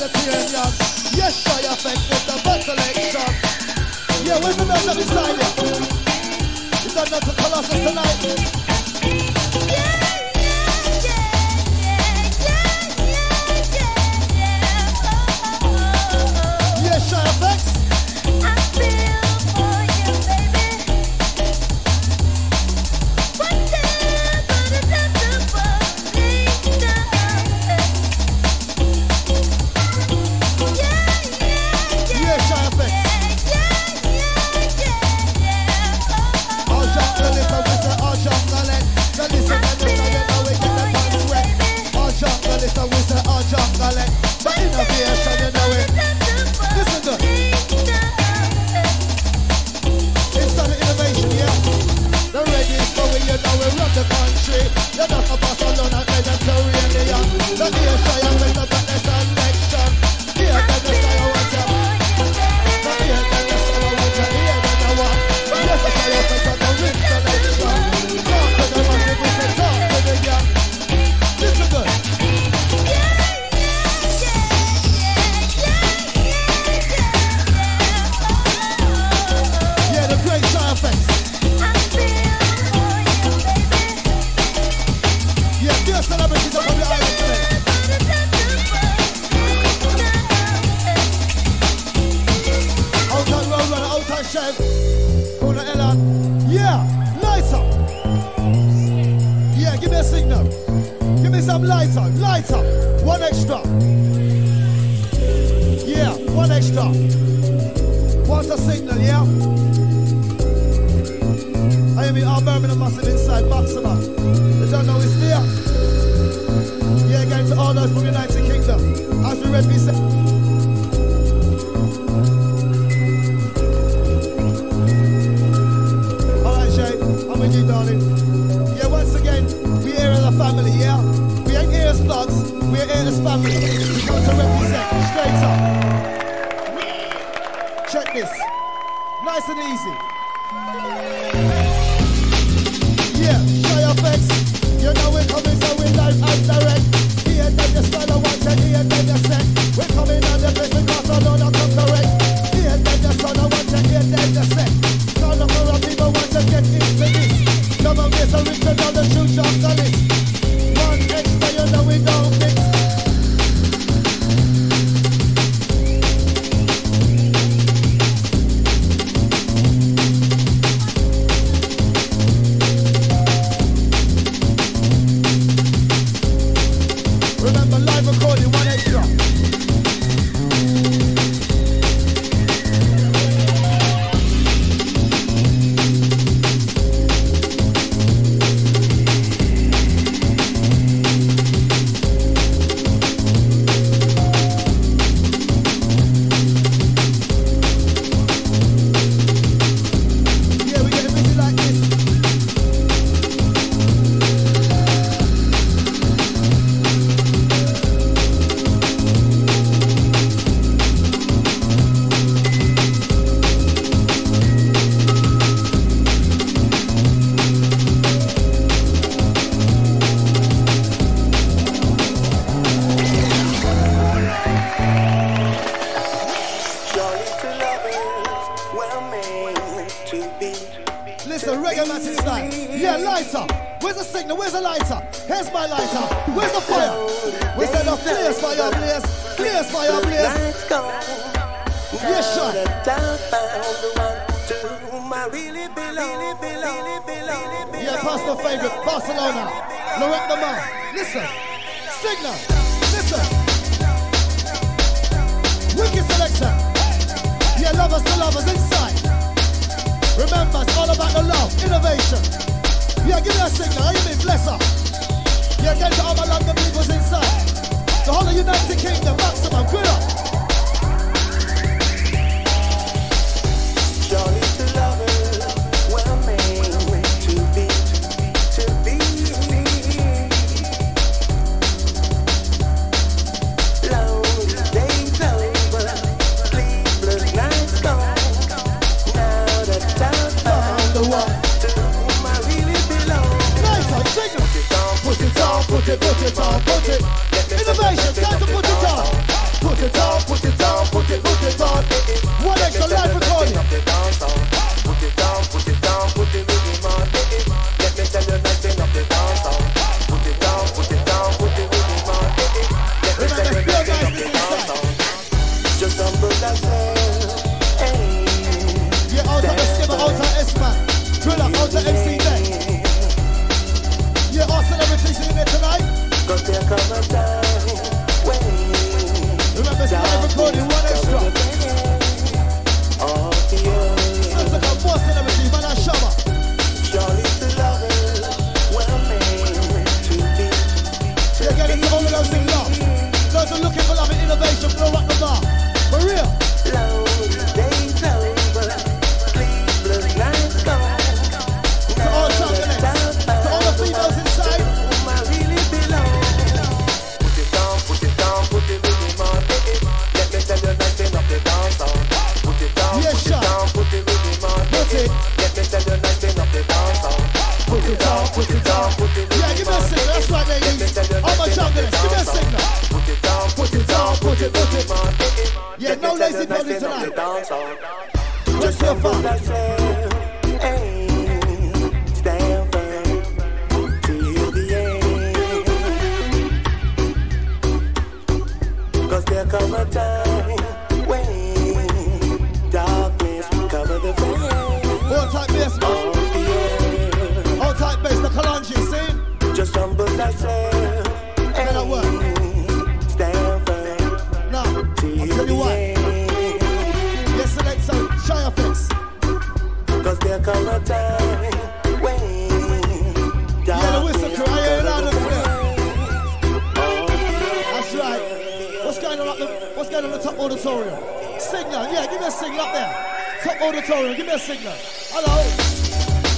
Yes, fire up. What's the signal, yeah? I am in our Birmingham Massive inside Maxima. The know it's there. Yeah, going to all those from United Kingdom. As we read, we said. It's and easy. to be. Listen, reggae matters like, yeah, lighter. Where's the signal? Where's the lighter? Here's my lighter. Where's the fire? We said a Fire, fire, fire, fire, fire, blaze. Let's go. Yes, sure. Yeah, Pastor favorite, Barcelona. Lorette the man. Listen, signal. Listen. Wicked selection. Yeah, lovers to lovers inside. Remember, it's all about the love, innovation. Yeah, give me a signal. How you mean, bless her? Yeah, get to all my London peoples inside. The whole of United Kingdom, maximum, good. the one. Put it on, put it, put it on, put it. Innovation, time to put it on. Put it on, put it put it, put it. Yeah, no lazy pony tonight. Just your fun. Stand firm till the end. Cause there come a time when darkness cover the face. Hold tight bass, man. Going on the top auditorium? Signal, yeah, give me a signal up there. Top auditorium, give me a signal. Hello.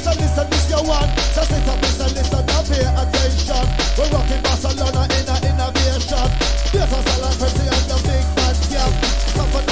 So listen, this your one. So sit up, listen, listen, now pay attention. We're rocking Barcelona in a innovation. There's a celebrity and the big bad gang. Come for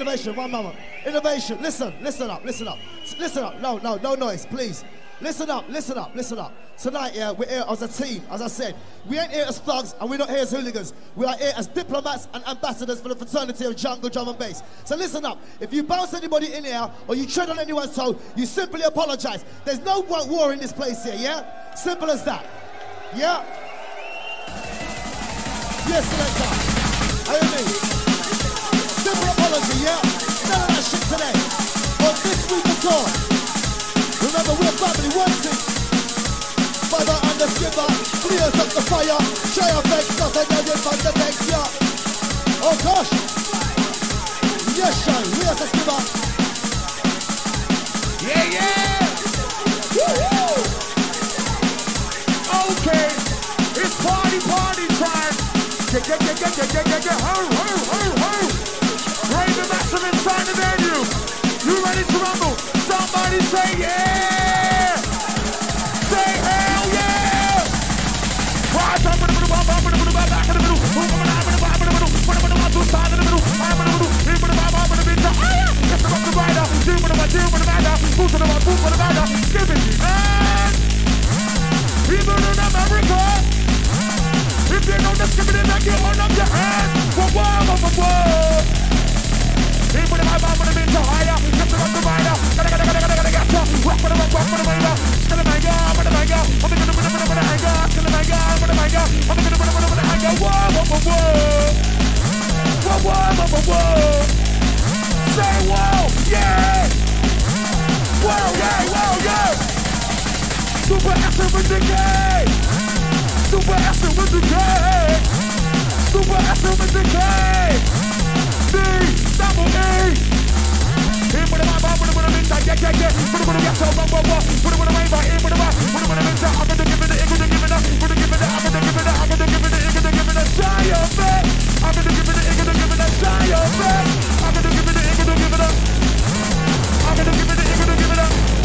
Innovation, one moment. Innovation. Listen, listen up, listen up. Listen up. No, no, no noise, please. Listen up, listen up, listen up. Tonight, yeah, we're here as a team, as I said. We ain't here as thugs and we're not here as hooligans. We are here as diplomats and ambassadors for the fraternity of jungle drum and bass. So listen up. If you bounce anybody in here or you tread on anyone's toe, you simply apologize. There's no war in this place here, yeah? Simple as that. Yeah? Yes, selector. Hear me. Simple apology, yeah? None of that shit today. This week of God. Remember, we're family, one thing. Father and the skipper, clears up the fire. Try a vex, not a gadget from the vex, yeah. Oh gosh. Yes, we are the skipper. Yeah, yeah. Woo-hoo. Okay, it's party, party time. Get, get, get, get, get, get, get, get, ho, ho, ho, Say yeah. Say hell yeah. Right, I'm gonna move, I'm gonna move, back in the middle. Move, I'm gonna, I'm gonna, I'm gonna, I'm gonna, I'm gonna, I'm gonna, side in the middle. Gonna move, I'm gonna, I'm gonna, be the. It's the rock the rider. Do what I'm do what I'm Who's the one, who's the matter? Super S with the K. D, double E. yeah. With the with the gas, oh, blah, blah, blah. With the with the wave, in with the vibe, with the with the mix, I'm gonna give it, up, I'm gonna give it, up, I'm gonna give it, up, I'm gonna give it, up, I'm gonna give it, up, I'm gonna give it a giant bit. I'm gonna give it, up, I'm gonna give it a giant bit. I'm gonna give it, up, I'm gonna give it a. I'm gonna give it, up, I'm gonna give it a.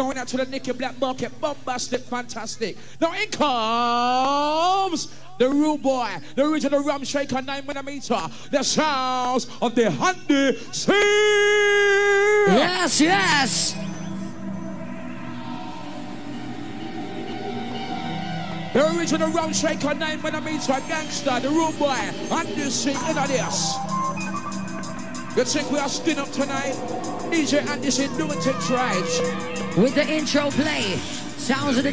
Going out to the Nicky Blackmarket, bombastic, fantastic. Now in comes the rude boy, the original rum shaker, 9 millimeter, the sounds of the Andy C. Yes, yes. The original rum shaker, 9 millimeter, gangster, the rude boy, Andy C. In this. You think we are skin up tonight? DJ Andy C, do it to try. With the intro play, sounds of the